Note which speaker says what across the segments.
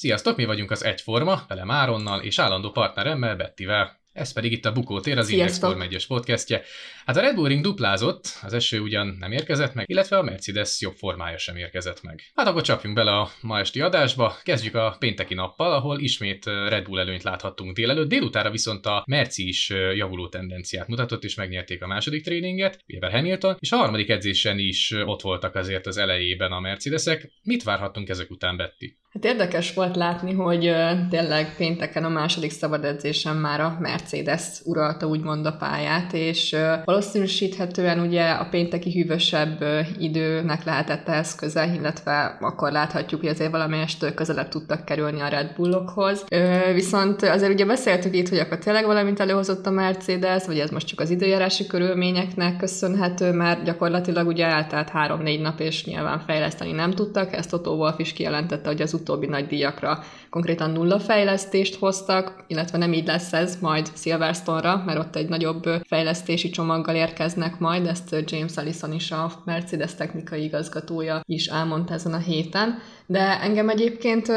Speaker 1: Sziasztok, mi vagyunk az Egyforma, velem Áronnal és állandó partneremmel Bettivel. Ez pedig itt a Bukótér, az Index Form 1 podcastje. Hát a Red Bull Ring duplázott, az eső ugyan nem érkezett meg, illetve a Mercedes jobb formája sem érkezett meg. Hát akkor csapjunk bele a ma esti adásba, kezdjük a pénteki nappal, ahol ismét Red Bull előnyt láthattunk délelőtt, délutára viszont a Merci is javuló tendenciát mutatott, és megnyerték a második tréninget, Weber Hamilton, és a harmadik edzésen is ott voltak azért az elejében a Mercedesek. Mit várhattunk ezek után, Betty?
Speaker 2: Hát érdekes volt látni, hogy tényleg pénteken a második szabad edzésen már a Mercedes uralta úgymond a pályát, és uh, valószínűsíthetően ugye a pénteki hűvösebb időnek lehetett ehhez közel, illetve akkor láthatjuk, hogy azért valamelyest közelebb tudtak kerülni a Red Bullokhoz. Viszont azért ugye beszéltük itt, hogy akkor tényleg valamit előhozott a Mercedes, vagy ez most csak az időjárási körülményeknek köszönhető, mert gyakorlatilag ugye eltelt három-négy nap, és nyilván fejleszteni nem tudtak. Ezt Otto Wolff is kijelentette, hogy az utóbbi nagy díjakra konkrétan nulla fejlesztést hoztak, illetve nem így lesz ez majd Silverstone-ra, mert ott egy nagyobb fejlesztési csomaggal érkeznek majd, ezt James Allison is a Mercedes technikai igazgatója is elmondta ezen a héten. De engem egyébként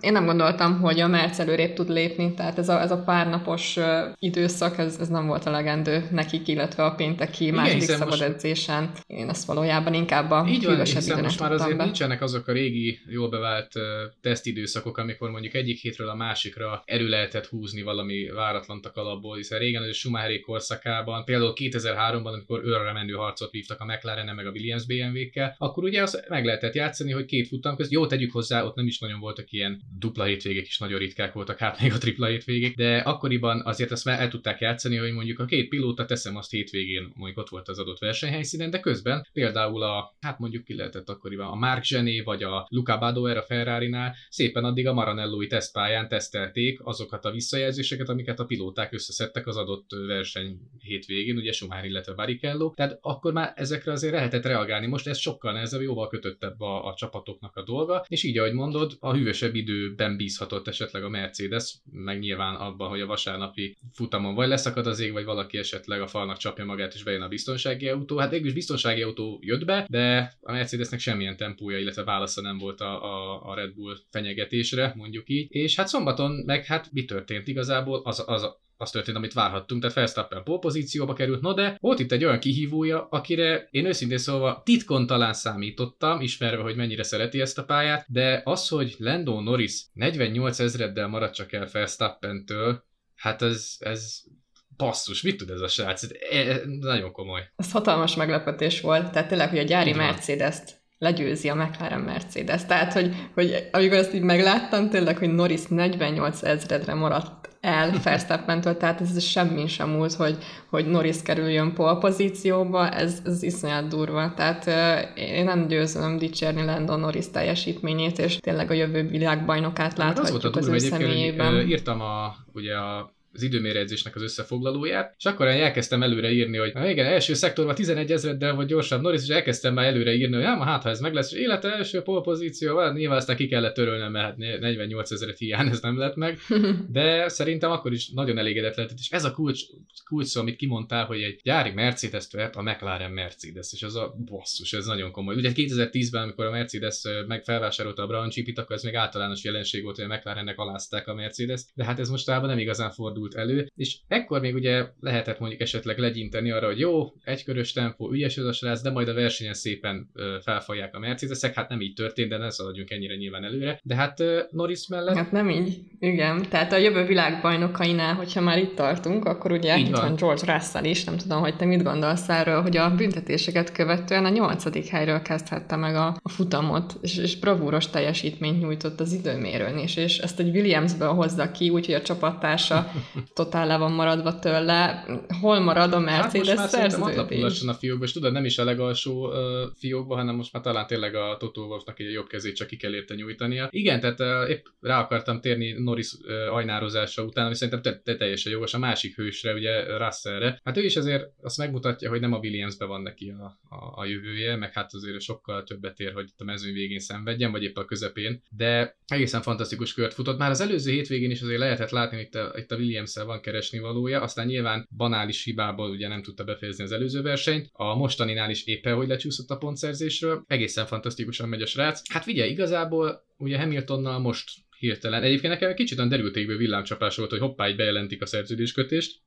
Speaker 2: én nem gondoltam, hogy a Merc előrébb tud lépni, tehát ez a, ez a párnapos időszak, ez, ez nem volt elegendő nekik, illetve a pénteki Igen, második szabad most... edzésen. Én ezt valójában inkább a
Speaker 1: Így van, hiszen most már azért be. nincsenek azok a régi, jól bevált tesztidőszakok, amikor mondjuk egyik hétről a másikra erő lehetett húzni valami váratlant a kalapból, hiszen régen a Schumacheri korszakában, például 2003-ban, amikor őrre menő harcot vívtak a mclaren meg a Williams BMW-kkel, akkor ugye az meg lehetett játszani, hogy két futam közt, jó, tegyük hozzá, ott nem is nagyon voltak ilyen dupla hétvégek is nagyon ritkák voltak, hát még a tripla hétvégék, de akkoriban azért ezt már el tudták játszani, hogy mondjuk a két pilóta teszem azt hétvégén, mondjuk ott volt az adott versenyhelyszínen, de közben például a, hát mondjuk ki lehetett akkoriban a Mark Zsené vagy a Luca Badoer a Ferrari-nál szépen addig a Maranelloi tesztpályán tesztelték azokat a visszajelzéseket, amiket a pilóták összeszedtek az adott verseny hétvégén, ugye Schumacher, illetve Barrichello, tehát akkor már ezekre azért lehetett reagálni. Most ez sokkal nehezebb, jóval kötöttebb a, a csapatoknak a dolga, és így, ahogy mondod, a hűvösebb időben bízhatott esetleg a Mercedes, meg nyilván abban, hogy a vasárnapi futamon vagy leszakad az ég, vagy valaki esetleg a falnak csapja magát, és bejön a biztonsági autó. Hát végül is biztonsági autó jött be, de a Mercedesnek semmilyen tempója, illetve válasza nem volt a, a, a Red Bull fenyegetésre, mondjuk így. És hát szombaton meg hát mi történt igazából? Az, az, az történt, amit várhattunk, tehát Verstappen pozícióba került, no de volt itt egy olyan kihívója, akire én őszintén szólva titkon talán számítottam, ismerve, hogy mennyire szereti ezt a pályát, de az, hogy Lando Norris 48 ezreddel marad csak el Verstappentől, hát ez, ez basszus, mit tud ez a srác? Ez, ez nagyon komoly.
Speaker 2: Ez hatalmas meglepetés volt, tehát tényleg, hogy a gyári Mercedes-t legyőzi a McLaren Mercedes. Tehát, hogy, hogy amikor ezt így megláttam, tényleg, hogy Norris 48 ezredre maradt el Verstappentől, tehát ez semmi sem múlt, hogy, hogy Norris kerüljön pole pozícióba, ez, ez iszonyat durva. Tehát én nem győzöm dicsérni Landon Norris teljesítményét, és tényleg a jövő világbajnokát láthatjuk az, volt a durva, az ő személyében.
Speaker 1: Írtam a, ugye a az időmérőedzésnek az összefoglalóját, és akkor én elkezdtem előre írni, hogy na igen, első szektorban 11 ezreddel vagy gyorsabb Norris, és elkezdtem már előre írni, hogy hát ha ez meg lesz, és élete első polpozíció, hát nyilván aztán ki kellett törölnem, mert hát 48 ezeret hiány ez nem lett meg, de szerintem akkor is nagyon elégedett lehetett, és ez a kulcs, kulcs szó, amit kimondtál, hogy egy gyári Mercedes vett a McLaren Mercedes, és az a basszus, ez nagyon komoly. Ugye 2010-ben, amikor a Mercedes meg felvásárolta a Brown Chipit, akkor ez még általános jelenség volt, hogy a McLarennek alázták a Mercedes, de hát ez mostában nem igazán fordul fordult elő, és ekkor még ugye lehetett mondjuk esetleg legyinteni arra, hogy jó, egykörös tempó, ügyes az a srác, de majd a versenyen szépen felfalják a Mercedesek, hát nem így történt, de ne szaladjunk ennyire nyilván előre. De hát Norris mellett...
Speaker 2: Hát nem így, igen. Tehát a jövő világbajnokainál, hogyha már itt tartunk, akkor ugye itt van. van George Russell is, nem tudom, hogy te mit gondolsz erről, hogy a büntetéseket követően a nyolcadik helyről kezdhette meg a, a futamot, és, és bravúros teljesítményt nyújtott az időmérőn is, és ezt egy Williamsből hozza ki, úgyhogy a csapattársa totál le van maradva tőle. Hol marad a Mercedes hát most már szerződés?
Speaker 1: a fiókba, és tudod, nem is a legalsó uh, fiókba, hanem most már talán tényleg a Toto Wolffnak egy jobb kezét csak ki kell érte nyújtania. Igen, tehát uh, épp rá akartam térni Norris uh, ajnározása után, ami szerintem te, te teljesen jogos, a másik hősre, ugye Russellre. Hát ő is azért azt megmutatja, hogy nem a Williamsbe van neki a, a, a jövője, meg hát azért sokkal többet ér, hogy a mezőny végén szenvedjen, vagy épp a közepén, de egészen fantasztikus kört futott. Már az előző hétvégén is azért lehetett látni, hogy itt a, itt a Williams van keresni valója, aztán nyilván banális hibából ugye nem tudta befejezni az előző versenyt, a mostaninál is éppen, hogy lecsúszott a pontszerzésről, egészen fantasztikusan megy a srác. Hát figyelj, igazából ugye Hamiltonnal most hirtelen. Egyébként nekem egy kicsit olyan derültékből villámcsapás volt, hogy hoppá, így bejelentik a szerződéskötést.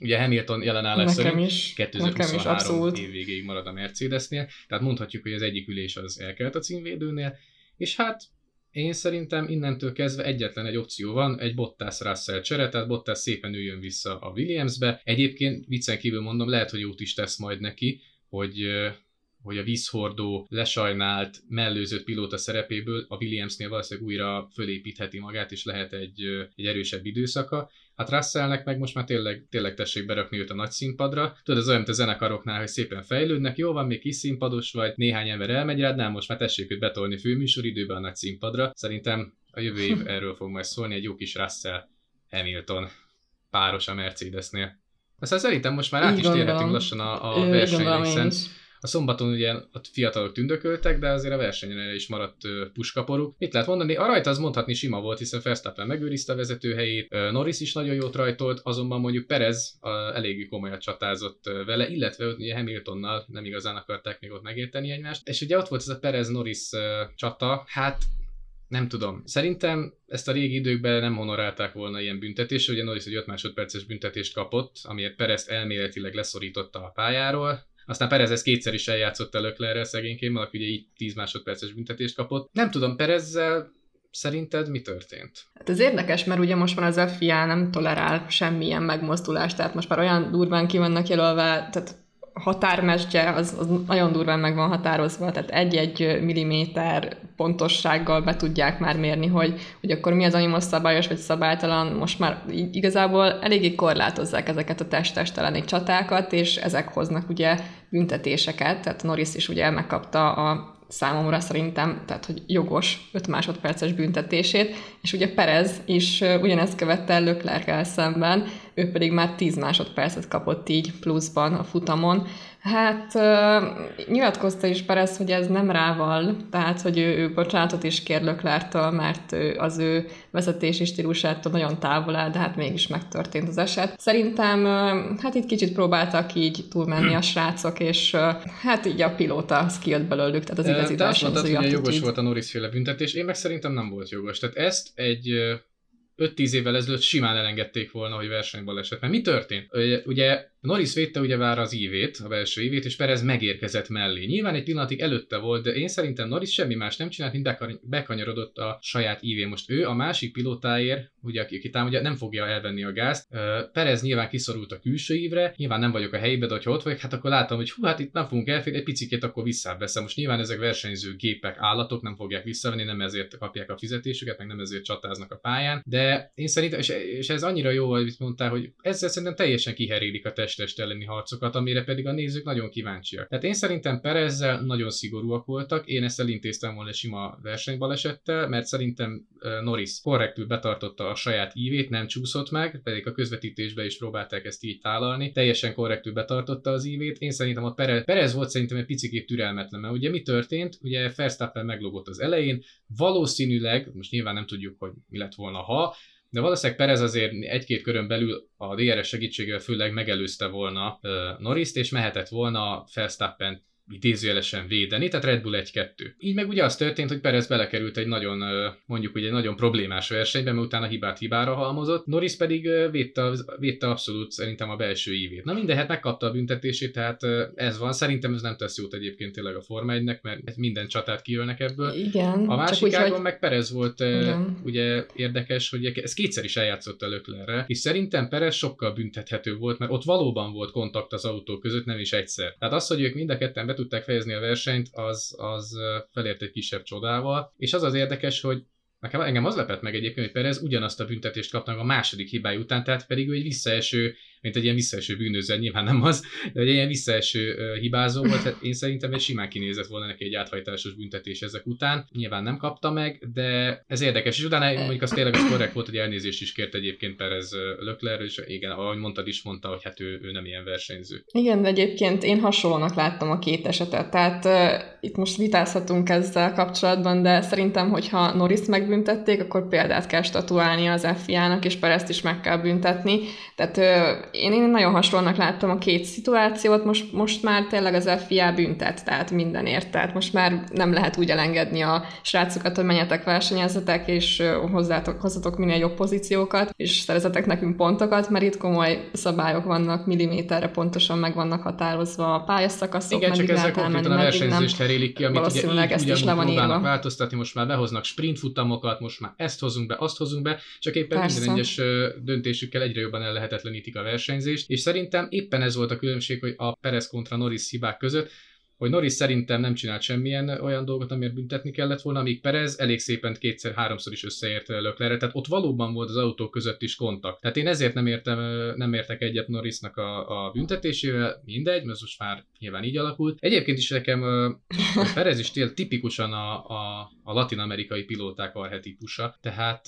Speaker 1: Ugye Hamilton jelenállás
Speaker 2: Nekem
Speaker 1: szerint
Speaker 2: is,
Speaker 1: 2023
Speaker 2: nekem is,
Speaker 1: év végéig marad a Mercedesnél, tehát mondhatjuk, hogy az egyik ülés az elkelt a címvédőnél, és hát én szerintem innentől kezdve egyetlen egy opció van, egy Bottas Russell csere, tehát Bottas szépen üljön vissza a Williamsbe. Egyébként viccen kívül mondom, lehet, hogy jót is tesz majd neki, hogy hogy a vízhordó, lesajnált, mellőzött pilóta szerepéből a Williamsnél valószínűleg újra fölépítheti magát, és lehet egy, egy erősebb időszaka. Hát Russellnek meg most már tényleg, tényleg tessék berakni őt a nagy színpadra. Tudod, ez olyan, mint a zenekaroknál, hogy szépen fejlődnek, jó van, még kis színpados vagy, néhány ember elmegy rád, nem, most már tessék őt betolni főműsoridőben a nagy színpadra. Szerintem a jövő év erről fog majd szólni, egy jó kis Russell Hamilton páros a Mercedesnél. Aztán szerintem most már át is térhetünk lassan a, a versenyre, hiszen a szombaton ugye a fiatalok tündököltek, de azért a versenyen is maradt puskaporuk. Mit lehet mondani? A rajta az mondhatni sima volt, hiszen Verstappen megőrizte a vezetőhelyét, Norris is nagyon jót rajtolt, azonban mondjuk Perez eléggé komolyat csatázott vele, illetve ugye Hamiltonnal nem igazán akarták még ott megérteni egymást. És ugye ott volt ez a Perez-Norris csata, hát nem tudom. Szerintem ezt a régi időkben nem honorálták volna ilyen büntetés, ugye Norris egy 5 másodperces büntetést kapott, amiért Perez elméletileg leszorította a pályáról, aztán Perez ezt kétszer is eljátszott el Leclerrel szegényként, aki ugye így 10 másodperces büntetést kapott. Nem tudom, Perezzel Szerinted mi történt?
Speaker 2: Hát ez érdekes, mert ugye most már az FIA nem tolerál semmilyen megmozdulást, tehát most már olyan durván ki vannak jelölve, tehát határmesdje az, az nagyon durván meg van határozva, tehát egy-egy milliméter pontossággal be tudják már mérni, hogy, hogy akkor mi az, ami most szabályos vagy szabálytalan. Most már igazából eléggé korlátozzák ezeket a test-testelenik csatákat, és ezek hoznak ugye büntetéseket, tehát Norris is ugye megkapta a számomra szerintem, tehát hogy jogos 5 másodperces büntetését, és ugye Perez is ugyanezt követte el Leclerc szemben, ő pedig már 10 másodpercet kapott így pluszban a futamon, Hát nyilatkozta is Perez, hogy ez nem rával, tehát hogy ő, ő bocsánatot is kér Löklártól, mert ő, az ő vezetési stílusától nagyon távol áll, de hát mégis megtörtént az eset. Szerintem hát itt kicsit próbáltak így túlmenni a srácok, és hát így a pilóta kijött belőlük, tehát az igazi
Speaker 1: Te azt mondtad, hogy jogos volt a Norris féle büntetés, én meg szerintem nem volt jogos. Tehát ezt egy 5-10 évvel ezelőtt simán elengedték volna, hogy versenybaleset. Mert mi történt? Ugye Norris védte ugye vár az ívét, a belső ívét, és Perez megérkezett mellé. Nyilván egy pillanatig előtte volt, de én szerintem Norris semmi más nem csinált, mint bekanyarodott a saját ívén. Most ő a másik pilótáért, ugye aki támadja, nem fogja elvenni a gázt. Perez nyilván kiszorult a külső ívre, nyilván nem vagyok a helyében, de ha ott vagyok, hát akkor látom, hogy hú, hát itt nem fogunk elférni, egy picit akkor visszaveszem. Most nyilván ezek versenyző gépek, állatok nem fogják visszavenni, nem ezért kapják a fizetésüket, meg nem ezért csatáznak a pályán. De én szerintem, és, és ez annyira jó, hogy mondtál, hogy ezzel szerintem teljesen kiherélik a test test elleni harcokat, amire pedig a nézők nagyon kíváncsiak. Tehát én szerintem Perezzel nagyon szigorúak voltak, én ezt elintéztem volna sima versenybalesettel, mert szerintem Norris korrektül betartotta a saját ívét, nem csúszott meg, pedig a közvetítésben is próbálták ezt így tálalni, teljesen korrektül betartotta az ívét. Én szerintem a Perez, Perez volt szerintem egy picit türelmetlen, mert ugye mi történt? Ugye Verstappen meglogott az elején, valószínűleg, most nyilván nem tudjuk, hogy mi lett volna ha, de valószínűleg Perez azért egy-két körön belül a DRS segítségével főleg megelőzte volna Norriszt, és mehetett volna Verstappen idézőjelesen védeni, tehát Red Bull 1-2. Így meg ugye az történt, hogy Perez belekerült egy nagyon, mondjuk ugye egy nagyon problémás versenybe, mert utána hibát hibára halmozott, Norris pedig védte, védte abszolút szerintem a belső ívét. Na mindehet megkapta a büntetését, tehát ez van. Szerintem ez nem tesz jót egyébként tényleg a Forma 1-nek, mert minden csatát kijölnek ebből.
Speaker 2: Igen.
Speaker 1: A másik ágon hogy... meg Perez volt Igen. ugye érdekes, hogy ez kétszer is eljátszott a Löklerre, és szerintem Perez sokkal büntethető volt, mert ott valóban volt kontakt az autó között, nem is egyszer. Tehát az, hogy ők mind a ketten tudták fejezni a versenyt, az, az felért egy kisebb csodával. És az az érdekes, hogy Nekem, engem az lepett meg egyébként, hogy Perez ugyanazt a büntetést kapta a második hibája után, tehát pedig ő egy visszaeső mint egy ilyen visszaeső bűnöző, nyilván nem az, de egy ilyen visszaeső hibázó volt, hát én szerintem egy simán kinézett volna neki egy áthajtásos büntetés ezek után. Nyilván nem kapta meg, de ez érdekes, és utána mondjuk az tényleg az korrekt volt, hogy elnézést is kért egyébként Perez Lökler, és igen, ahogy mondtad is, mondta, hogy hát ő, ő nem ilyen versenyző.
Speaker 2: Igen, de egyébként én hasonlónak láttam a két esetet, tehát uh, itt most vitázhatunk ezzel kapcsolatban, de szerintem, hogyha Norris megbüntették, akkor példát kell statuálni az FIA-nak, és Perezt is meg kell büntetni. Tehát uh, én, én nagyon hasonlónak láttam a két szituációt, most, most már tényleg az FIA büntet, tehát mindenért, tehát most már nem lehet úgy elengedni a srácokat, hogy menjetek versenyezetek, és hozzátok, hozzatok minél jobb pozíciókat, és szerezetek nekünk pontokat, mert itt komoly szabályok vannak, milliméterre pontosan meg vannak határozva a pályaszakaszok,
Speaker 1: Igen, csak ezzel konkrétan a versenyzést herélik ki, amit ugye így, ezt is le van írva. változtatni, most már behoznak sprintfutamokat, most már ezt hozunk be, azt hozunk be, csak éppen Persze. minden egyes döntésükkel egyre jobban ellehetetlenítik a versenyzést, és szerintem éppen ez volt a különbség, hogy a Perez kontra Norris hibák között, hogy Norris szerintem nem csinált semmilyen olyan dolgot, amiért büntetni kellett volna, míg Perez elég szépen kétszer-háromszor is összeért Löklerre, tehát ott valóban volt az autók között is kontakt. Tehát én ezért nem, értem, nem értek egyet Norrisnak a, a büntetésével, mindegy, mert most már nyilván így alakult. Egyébként is nekem Perez is tél tipikusan a, a, a latin-amerikai pilóták arhetipusa, tehát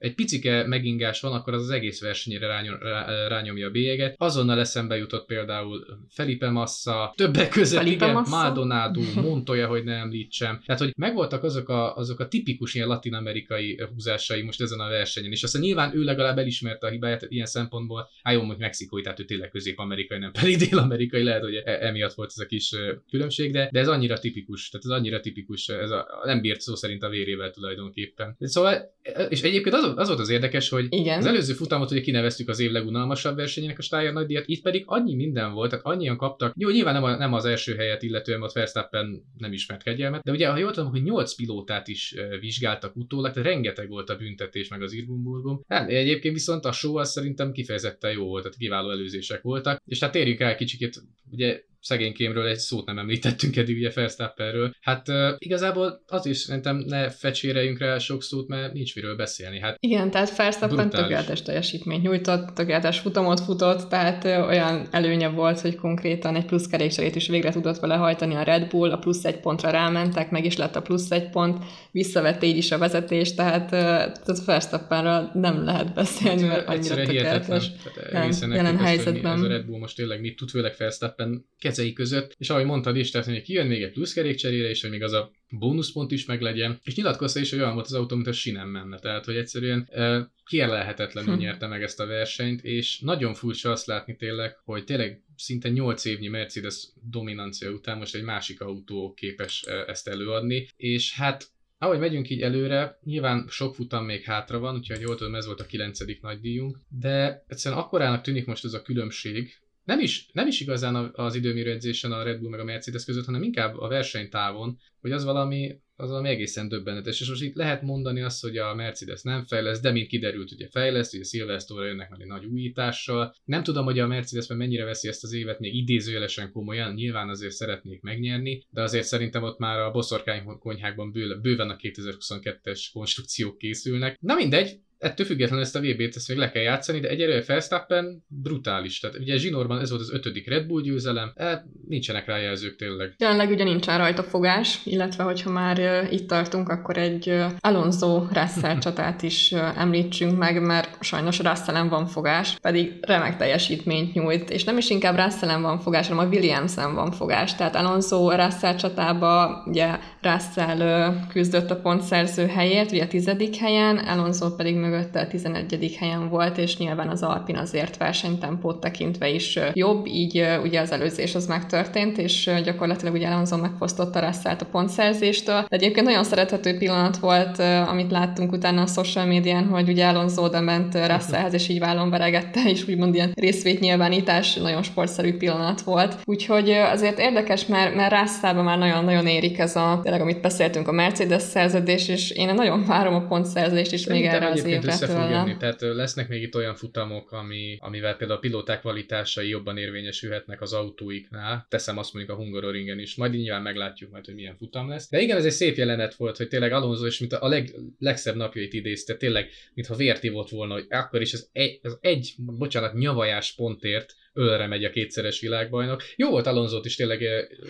Speaker 1: egy picike megingás van, akkor az az egész versenyére rányom, rá, rányomja a bélyeget. Azonnal eszembe jutott például Felipe Massa, többek között Felipe igen, Massa? Maldonado, Montoya, hogy ne említsem. Tehát, hogy megvoltak azok a, azok a tipikus ilyen latin-amerikai húzásai most ezen a versenyen, és aztán nyilván ő legalább elismerte a hibáját ilyen szempontból, á jó, hogy mexikói, tehát ő tényleg közép-amerikai, nem pedig dél-amerikai, lehet, hogy e- emiatt volt ez a kis különbség, de, de ez annyira tipikus, tehát ez annyira tipikus, ez a, nem bírt szó szerint a vérével tulajdonképpen. Szóval, és egyébként az, az volt az érdekes, hogy Igen. az előző futamot ugye kineveztük az év legunalmasabb versenyének a Steyer nagydíjat, itt pedig annyi minden volt, tehát annyian kaptak. Jó, nyilván nem, a, nem az első helyet illetően, ott Verstappen nem ismert kegyelmet, de ugye, ha jól tudom, hogy 8 pilótát is vizsgáltak utólag, tehát rengeteg volt a büntetés meg az Irgumburgum. Hát, egyébként viszont a show az szerintem kifejezetten jó volt, tehát kiváló előzések voltak. És hát térjünk el kicsit, ugye szegénykémről egy szót nem említettünk eddig ugye Verstappenről. Hát uh, igazából az is szerintem ne fecséreljünk rá sok szót, mert nincs miről beszélni. Hát
Speaker 2: Igen, tehát Verstappen tökéletes teljesítményt nyújtott, tökéletes futamot futott, tehát uh, olyan előnye volt, hogy konkrétan egy plusz kerékcserét is végre tudott vele hajtani a Red Bull, a plusz egy pontra rámentek, meg is lett a plusz egy pont, visszavette így is a vezetést, tehát, uh, tehát Verstappenről nem lehet beszélni, hát, mert annyira tökéletes
Speaker 1: jelen, jelen helyzetben. Ez a Red Bull most tényleg mit tud, főleg Verstappen kezei között, és ahogy mondtad is, tehát hogy kijön még egy plusz kerékcserére, és hogy még az a bónuszpont is meglegyen, és nyilatkozta is, hogy olyan volt az autó, mint a sinem menne, tehát hogy egyszerűen uh, kielelhetetlenül hm. nyerte meg ezt a versenyt, és nagyon furcsa azt látni tényleg, hogy tényleg szinte 8 évnyi Mercedes dominancia után most egy másik autó képes ezt előadni, és hát ahogy megyünk így előre, nyilván sok futam még hátra van, úgyhogy jól tudom, ez volt a kilencedik nagydíjunk, de egyszerűen akkorának tűnik most ez a különbség, nem is, nem is igazán az időmérő edzésen a Red Bull meg a Mercedes között, hanem inkább a versenytávon, hogy az valami, az valami egészen döbbenetes. És most itt lehet mondani azt, hogy a Mercedes nem fejleszt, de mint kiderült, ugye fejleszt, ugye Silverstone jönnek meg egy nagy újítással. Nem tudom, hogy a Mercedes mennyire veszi ezt az évet még idézőjelesen komolyan, nyilván azért szeretnék megnyerni, de azért szerintem ott már a boszorkány konyhákban bőven a 2022-es konstrukciók készülnek. Na mindegy, ettől függetlenül ezt a VB-t ezt még le kell játszani, de egyelőre Felsztappen brutális. Tehát ugye Zsinórban ez volt az ötödik Red Bull győzelem, e, nincsenek rá jelzők tényleg.
Speaker 2: Jelenleg ugye nincsen rajta fogás, illetve hogyha már uh, itt tartunk, akkor egy uh, Alonso Russell csatát is uh, említsünk meg, mert sajnos Russellen van fogás, pedig remek teljesítményt nyújt, és nem is inkább Russellen van fogás, hanem a Williamsen van fogás. Tehát Alonso Russell csatába ugye Russell uh, küzdött a pontszerző helyért, ugye a tizedik helyen, Alonso pedig mögötte a 11. helyen volt, és nyilván az Alpin azért versenytempót tekintve is jobb, így ugye az előzés az megtörtént, és gyakorlatilag ugye Alonso megfosztotta Russellt a pontszerzéstől. De egyébként nagyon szerethető pillanat volt, amit láttunk utána a social médián, hogy ugye Alonso oda ment Russellhez, és így vállon veregette, és úgymond ilyen részvétnyilvánítás, nagyon sportszerű pillanat volt. Úgyhogy azért érdekes, mert, mert Russellben már nagyon-nagyon érik ez a, tényleg amit beszéltünk, a Mercedes szerződés, és én nagyon várom a pontszerzést is még erre az
Speaker 1: egyébként össze fog jönni. Tehát lesznek még itt olyan futamok, ami, amivel például a pilóták kvalitásai jobban érvényesülhetnek az autóiknál. Teszem azt mondjuk a Hungaroringen is. Majd nyilván meglátjuk majd, hogy milyen futam lesz. De igen, ez egy szép jelenet volt, hogy tényleg Alonso is, mint a leg, legszebb napjait idézte, tényleg, mintha vért volt volna, hogy akkor is az egy, az egy bocsánat, nyavajás pontért ölre megy a kétszeres világbajnok. Jó volt Alonzót is tényleg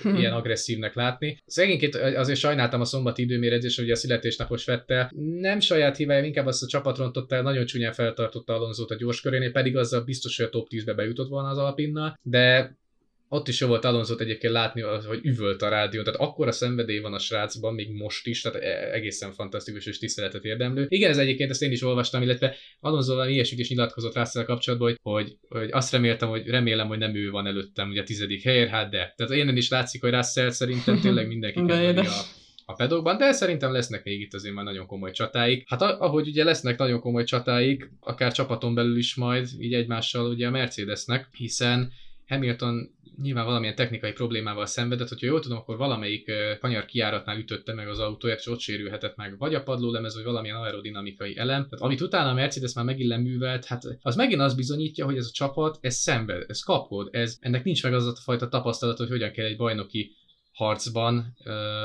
Speaker 1: hm. ilyen agresszívnek látni. Szegényként azért sajnáltam a szombati időméredzés, hogy a születésnapos vette. Nem saját hibája, inkább azt a csapat rontott el, nagyon csúnyán feltartotta Alonzót a gyors körénél, pedig azzal biztos, hogy a top 10-be bejutott volna az Alpinnal, de ott is jó volt Alonzot egyébként látni, hogy üvölt a rádió, tehát akkora szenvedély van a srácban, még most is, tehát e- egészen fantasztikus és tiszteletet érdemlő. Igen, ez egyébként ezt én is olvastam, illetve Alonso valami ilyesmit is nyilatkozott Russell kapcsolatban, hogy, hogy, hogy, azt reméltem, hogy remélem, hogy nem ő van előttem ugye a tizedik helyen, hát de. Tehát én is látszik, hogy Russell szerintem tényleg mindenki a, a pedokban, de szerintem lesznek még itt azért már nagyon komoly csatáik. Hát ahogy ugye lesznek nagyon komoly csatáik, akár csapaton belül is majd, így egymással ugye a Mercedesnek, hiszen Hamilton nyilván valamilyen technikai problémával szenvedett, hogyha jól tudom, akkor valamelyik kanyar kiáratnál ütötte meg az autóját, és ott sérülhetett meg vagy a padlólemez, vagy valamilyen aerodinamikai elem. Tehát amit utána a Mercedes már megint leművelt, hát az megint az bizonyítja, hogy ez a csapat, ez szenved, ez kapkod, ez, ennek nincs meg az a fajta tapasztalat, hogy hogyan kell egy bajnoki harcban ö,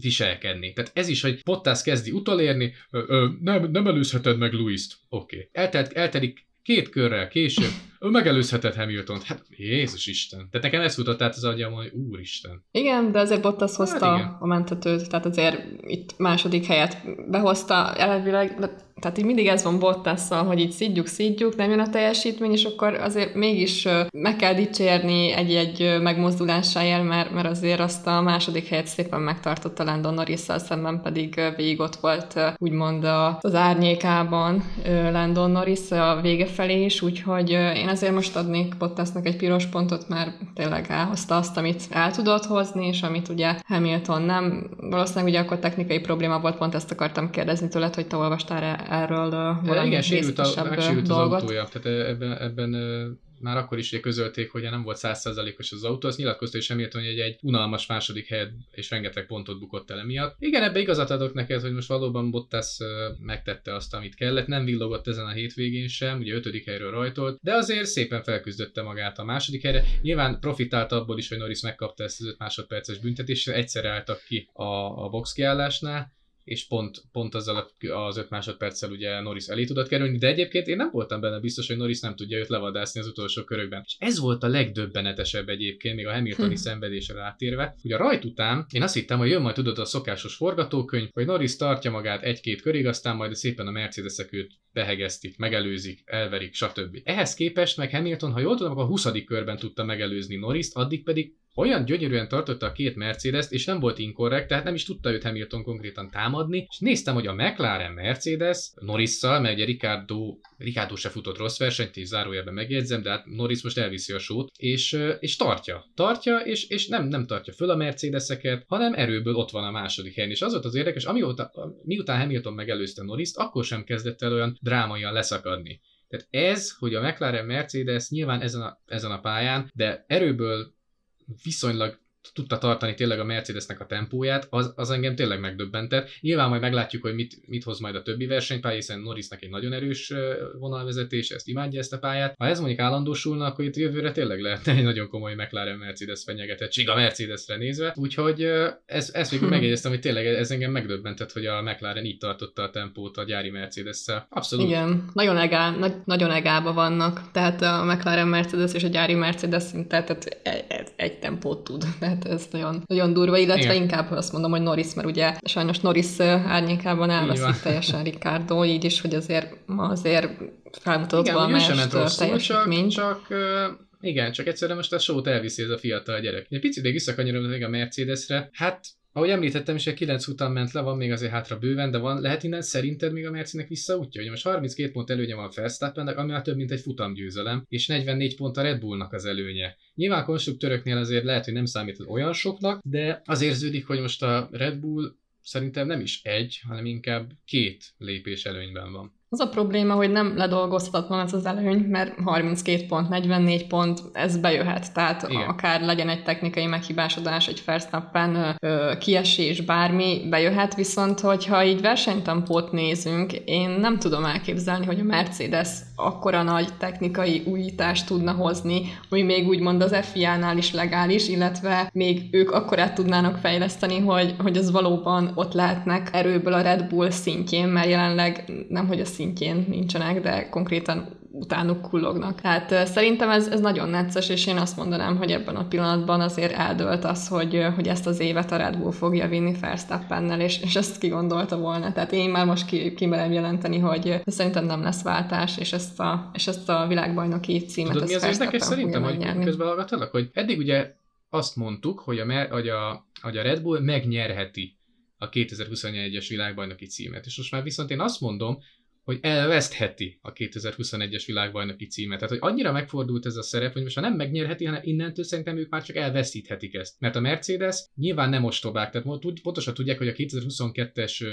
Speaker 1: viselkedni. Tehát ez is, hogy Bottas kezdi utolérni, ö, ö, nem, nem előzheted meg Louis-t. Oké. Okay. Eltelt, eltelik két körrel később, ő megelőzhetett Hamilton-t. Hát Jézus Isten. Tehát nekem ez futott át az agyam, hogy úristen.
Speaker 2: Igen, de azért Bottas hozta hát a mentetőt, tehát azért itt második helyet behozta elvileg, tehát így mindig ez van bottas hogy így szidjuk, szidjuk, nem jön a teljesítmény, és akkor azért mégis meg kell dicsérni egy-egy megmozdulásáért, mert, mert azért azt a második helyet szépen megtartotta Landon norris szemben pedig végig ott volt úgymond az árnyékában Landon Norris a vége felé is, úgyhogy én azért most adnék Bottasnak egy piros pontot, mert tényleg elhozta azt, amit el tudott hozni, és amit ugye Hamilton nem. Valószínűleg ugye akkor technikai probléma volt, pont ezt akartam kérdezni tőled, hogy te olvastál erről valami Igen, sérült a, megsérült az autója,
Speaker 1: tehát ebben, ebben már akkor is közölték, hogy nem volt százszerzalékos az autó, azt nyilatkozta és Hamilton, hogy egy, egy unalmas második helyet és rengeteg pontot bukott el emiatt. Igen, ebbe igazat adok neked, hogy most valóban Bottas megtette azt, amit kellett, nem villogott ezen a hétvégén sem, ugye ötödik helyről rajtolt, de azért szépen felküzdötte magát a második helyre. Nyilván profitált abból is, hogy Norris megkapta ezt az 5 másodperces büntetést, egyszer álltak ki a, a box kiállásnál, és pont, pont azzal az öt másodperccel ugye Norris elé tudott kerülni, de egyébként én nem voltam benne biztos, hogy Norris nem tudja őt levadászni az utolsó körökben. És ez volt a legdöbbenetesebb egyébként, még a Hamiltoni hm. szenvedésre rátérve, hogy a rajt után én azt hittem, hogy jön majd tudod a szokásos forgatókönyv, hogy Norris tartja magát egy-két körig, aztán majd szépen a Mercedesek őt behegeztik, megelőzik, elverik, stb. Ehhez képest meg Hamilton, ha jól tudom, a 20. körben tudta megelőzni Norris-t, addig pedig olyan gyönyörűen tartotta a két Mercedes-t, és nem volt inkorrekt, tehát nem is tudta őt Hamilton konkrétan támadni, és néztem, hogy a McLaren Mercedes Norrisszal, mert ugye Ricardo, Ricardo se futott rossz versenyt, és zárójelben megjegyzem, de hát Norris most elviszi a sót, és, és tartja. Tartja, és, és nem, nem tartja föl a Mercedeseket, hanem erőből ott van a második helyen. És az volt az érdekes, amióta, miután Hamilton megelőzte Norriszt, akkor sem kezdett el olyan drámaian leszakadni. Tehát ez, hogy a McLaren Mercedes nyilván ezen a, ezen a pályán, de erőből wie Wiessäuler tudta tartani tényleg a Mercedesnek a tempóját, az, az engem tényleg megdöbbentett. Nyilván majd meglátjuk, hogy mit, mit hoz majd a többi versenypálya, hiszen Norrisnak egy nagyon erős vonalvezetés, ezt imádja ezt a pályát. Ha ez mondjuk állandósulna, akkor itt jövőre tényleg lehetne egy nagyon komoly McLaren Mercedes fenyegetettség a Mercedesre nézve. Úgyhogy ez, ezt végül megjegyeztem, hogy tényleg ez engem megdöbbentett, hogy a McLaren így tartotta a tempót a gyári Mercedes-szel. Abszolút.
Speaker 2: Igen, nagyon, egá, nagy, nagyon egába vannak. Tehát a McLaren Mercedes és a gyári Mercedes szinte tehát egy, egy tempót tud. Tehát tehát ez nagyon, nagyon durva, illetve Igen. inkább azt mondom, hogy Norris, mert ugye sajnos Norris árnyékában elveszik teljesen Ricardo, így is, hogy azért ma azért felmutatott Igen, valamelyest
Speaker 1: teljesítmény. Csak, csak igen, csak egyszerűen most a sót elviszi ez a fiatal gyerek. Egy picit még visszakanyarodom a Mercedesre, hát ahogy említettem is, a 9 után ment le, van még azért hátra bőven, de van, lehet innen szerinted még a Mercinek visszaútja? Hogy most 32 pont előnye van Verstappennek, ami már több mint egy futamgyőzelem, és 44 pont a Red Bullnak az előnye. Nyilván konstruktőröknél azért lehet, hogy nem számít olyan soknak, de az érződik, hogy most a Red Bull szerintem nem is egy, hanem inkább két lépés előnyben van.
Speaker 2: Az a probléma, hogy nem ledolgozhatatlan ez az előny, mert 32 pont, 44 pont, ez bejöhet. Tehát Igen. akár legyen egy technikai meghibásodás, egy Verstappen kiesés, bármi, bejöhet, viszont hogyha így versenytempót nézünk, én nem tudom elképzelni, hogy a Mercedes akkora nagy technikai újítást tudna hozni, ami még úgymond az FIA-nál is legális, illetve még ők akkorát tudnának fejleszteni, hogy, hogy az valóban ott lehetnek erőből a Red Bull szintjén, mert jelenleg nem, hogy a szintjén nincsenek, de konkrétan utánuk kullognak. Tehát szerintem ez, ez nagyon necces, és én azt mondanám, hogy ebben a pillanatban azért eldölt az, hogy, hogy ezt az évet a Red Bull fogja vinni Verstappennel, és, és ezt kigondolta volna. Tehát én már most ki, kimerem jelenteni, hogy szerintem nem lesz váltás, és ezt a, és ezt a világbajnoki címet
Speaker 1: Tudod, mi az érdekes szerintem, hogy közben hogy eddig ugye azt mondtuk, hogy a, hogy a, hogy a Red Bull megnyerheti a 2021-es világbajnoki címet. És most már viszont én azt mondom, hogy elvesztheti a 2021-es világbajnoki címet. Tehát, hogy annyira megfordult ez a szerep, hogy most már nem megnyerheti, hanem innentől szerintem ők már csak elveszíthetik ezt. Mert a Mercedes nyilván nem ostobák, tehát pontosan tudják, hogy a 2022-es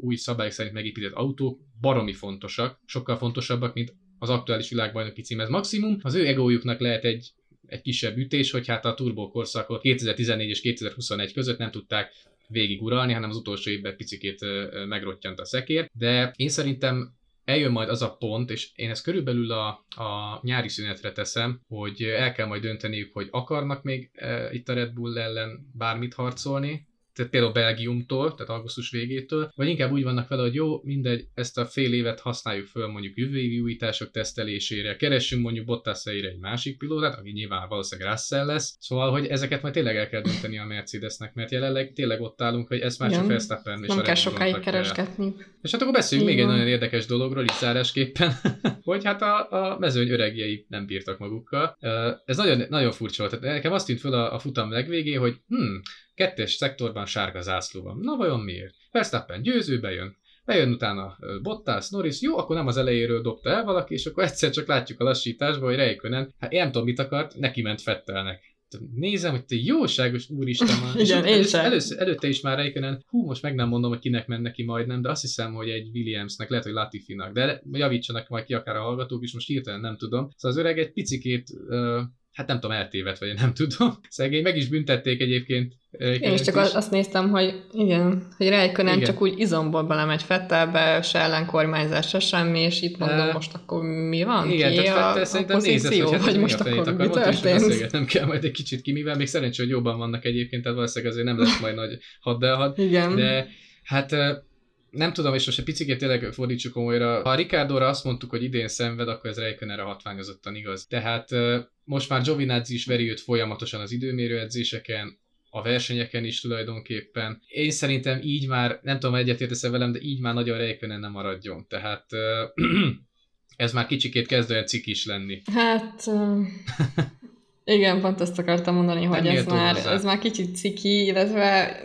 Speaker 1: új szabályok szerint megépített autók baromi fontosak, sokkal fontosabbak, mint az aktuális világbajnoki cím. Ez maximum az ő egójuknak lehet egy egy kisebb ütés, hogy hát a turbo korszakot 2014 és 2021 között nem tudták végig uralni, hanem az utolsó évben picikét megrottyant a szekér, de én szerintem eljön majd az a pont, és én ezt körülbelül a, a nyári szünetre teszem, hogy el kell majd dönteniük, hogy akarnak még e, itt a Red Bull ellen bármit harcolni, tehát például Belgiumtól, tehát augusztus végétől, vagy inkább úgy vannak vele, hogy jó, mindegy, ezt a fél évet használjuk föl mondjuk jövő évi újítások tesztelésére, keressünk mondjuk bottas egy másik pilótát, aki nyilván valószínűleg Russell lesz, szóval, hogy ezeket majd tényleg el kell dönteni a Mercedesnek, mert jelenleg tényleg ott állunk, hogy ezt már csak Verstappen
Speaker 2: és Nem kell sokáig keresgetni.
Speaker 1: És hát akkor beszéljünk még egy nagyon érdekes dologról, így zárásképpen, hogy hát a, a mezőny öregjei nem bírtak magukkal. Ez nagyon, nagyon furcsa volt. Nekem azt tűnt föl a, a futam legvégén, hogy hm, Kettes szektorban sárga zászló van. Na vajon miért? Verstappen győző bejön, bejön utána Bottas, Norris, jó, akkor nem az elejéről dobta el valaki, és akkor egyszer csak látjuk a lassításban, hogy Reikönen, hát én nem tudom mit akart, neki ment Fettelnek. Nézem, hogy te jóságos úristen
Speaker 2: már. Igen, én először,
Speaker 1: először, előtte is már Reikönen, hú, most meg nem mondom, hogy kinek ment neki majdnem, de azt hiszem, hogy egy Williamsnek, lehet, hogy Latifinak, de javítsanak majd ki akár a hallgatók is, most hirtelen nem tudom. Szóval az öreg egy picikét uh, hát nem tudom, eltévedt, vagy nem tudom. Szegény, meg is büntették egyébként.
Speaker 2: Én is csak is. azt néztem, hogy igen, hogy Rijkönen csak úgy izomból belemegy Fettelbe, se ellenkormányzás, se semmi, és itt mondom, uh, most akkor mi van?
Speaker 1: Igen,
Speaker 2: ki
Speaker 1: tehát Fettel szerintem nézett, hogy, hát, vagy most akkor mi történt? Nem kell majd egy kicsit ki, mivel még szerencsé, hogy jobban vannak egyébként, tehát valószínűleg azért nem lesz majd nagy haddelhad.
Speaker 2: Igen.
Speaker 1: De hát nem tudom, és most egy picit tényleg fordítsuk komolyra. Ha a Ricardo-ra azt mondtuk, hogy idén szenved, akkor ez Reikönenre hatványozottan igaz. Tehát most már Giovinazzi is veri őt folyamatosan az időmérő edzéseken, a versenyeken is tulajdonképpen. Én szerintem így már, nem tudom, egyetértesz velem, de így már nagyon Reikkönen nem maradjon. Tehát ez már kicsikét kezd olyan cikis lenni.
Speaker 2: Hát... Igen, pont ezt akartam mondani, hogy ez már, ez már kicsit ciki, illetve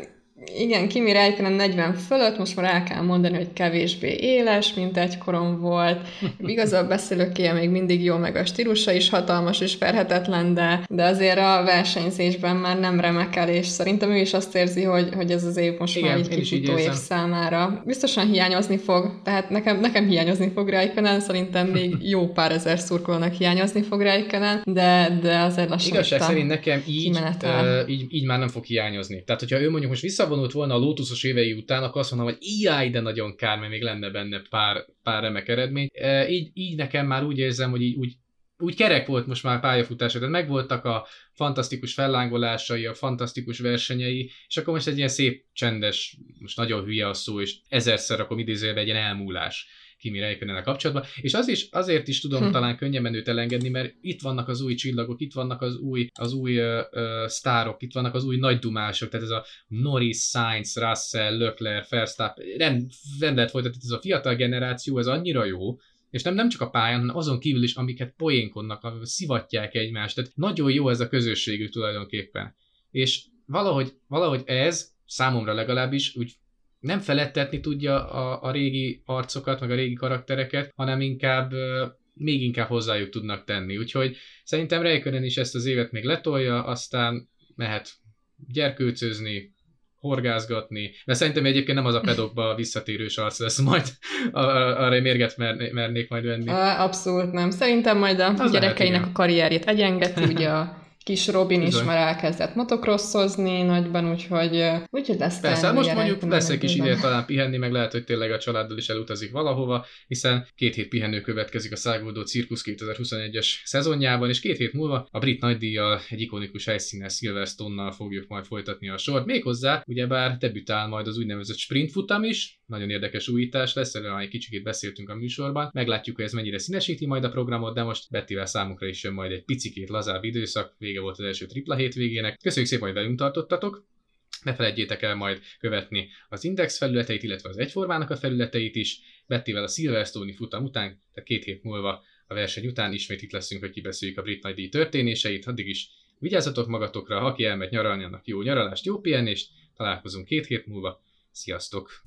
Speaker 2: igen, Kimi Räikkönen 40 fölött, most már el kell mondani, hogy kevésbé éles, mint egykoron volt. Igazából beszélőkéje még mindig jó, meg a stílusa is hatalmas és ferhetetlen, de, de azért a versenyzésben már nem remekel, és szerintem ő is azt érzi, hogy, hogy ez az év most Igen, már egy kifutó év számára. Biztosan hiányozni fog, tehát nekem, nekem hiányozni fog Räikkönen, szerintem még jó pár ezer szurkolónak hiányozni fog Räikkönen, de, de azért lassan
Speaker 1: Igazság szerint nekem így, uh, így, így, már nem fog hiányozni. Tehát, hogyha ő mondjuk most vissza visszavonult volna a Lotusos évei után, akkor azt mondom, hogy ijáj, de nagyon kár, mert még lenne benne pár, pár remek eredmény. E, így, így nekem már úgy érzem, hogy így, úgy, úgy kerek volt most már pályafutása, tehát megvoltak a fantasztikus fellángolásai, a fantasztikus versenyei, és akkor most egy ilyen szép, csendes, most nagyon hülye a szó, és ezerszer akkor idézőjelben egy ilyen elmúlás Kimi Räikkönen kapcsolatban, és az is, azért is tudom hm. talán könnyebben őt elengedni, mert itt vannak az új csillagok, itt vannak az új, az új uh, uh, sztárok, itt vannak az új nagy dumások, tehát ez a Norris, Sainz, Russell, Leclerc, Verstappen, rend, rendet folytatni, ez a fiatal generáció, ez annyira jó, és nem, nem csak a pályán, hanem azon kívül is, amiket poénkodnak, szivatják egymást, tehát nagyon jó ez a közösségük tulajdonképpen. És valahogy, valahogy ez számomra legalábbis úgy nem felettetni tudja a, a régi arcokat, meg a régi karaktereket, hanem inkább még inkább hozzájuk tudnak tenni. Úgyhogy szerintem Reikönen is ezt az évet még letolja, aztán mehet gyerkőcözni, horgázgatni, mert szerintem egyébként nem az a pedokba visszatérős arc lesz majd, arra mérget mernék majd venni.
Speaker 2: Abszolút nem. Szerintem majd a az gyerekeinek a karrierjét egyengeti, ugye a Kis Robin Bizony. is már elkezdett motokrossozni nagyban, úgyhogy, úgyhogy lesz
Speaker 1: Persze, most mondjuk lesz egy kis ideje talán pihenni, meg lehet, hogy tényleg a családdal is elutazik valahova, hiszen két hét pihenő következik a száguldó Cirkusz 2021-es szezonjában, és két hét múlva a brit nagydíjjal egy ikonikus helyszínen Silverstone-nal fogjuk majd folytatni a sort. Méghozzá, ugyebár debütál majd az úgynevezett sprint futam is, nagyon érdekes újítás lesz, erről egy kicsit beszéltünk a műsorban. Meglátjuk, hogy ez mennyire színesíti majd a programot, de most Bettivel számukra is jön majd egy picikét lazább időszak, vége volt az első tripla hétvégének. Köszönjük szépen, hogy velünk tartottatok! Ne felejtjétek el majd követni az Index felületeit, illetve az Egyformának a felületeit is. Bettivel a Silverstone futam után, tehát két hét múlva a verseny után ismét itt leszünk, hogy kibeszéljük a brit nagydíj történéseit. Addig is vigyázzatok magatokra, ha aki elmegy nyaralni, annak jó nyaralást, jó pihenést, találkozunk két hét múlva. Sziasztok!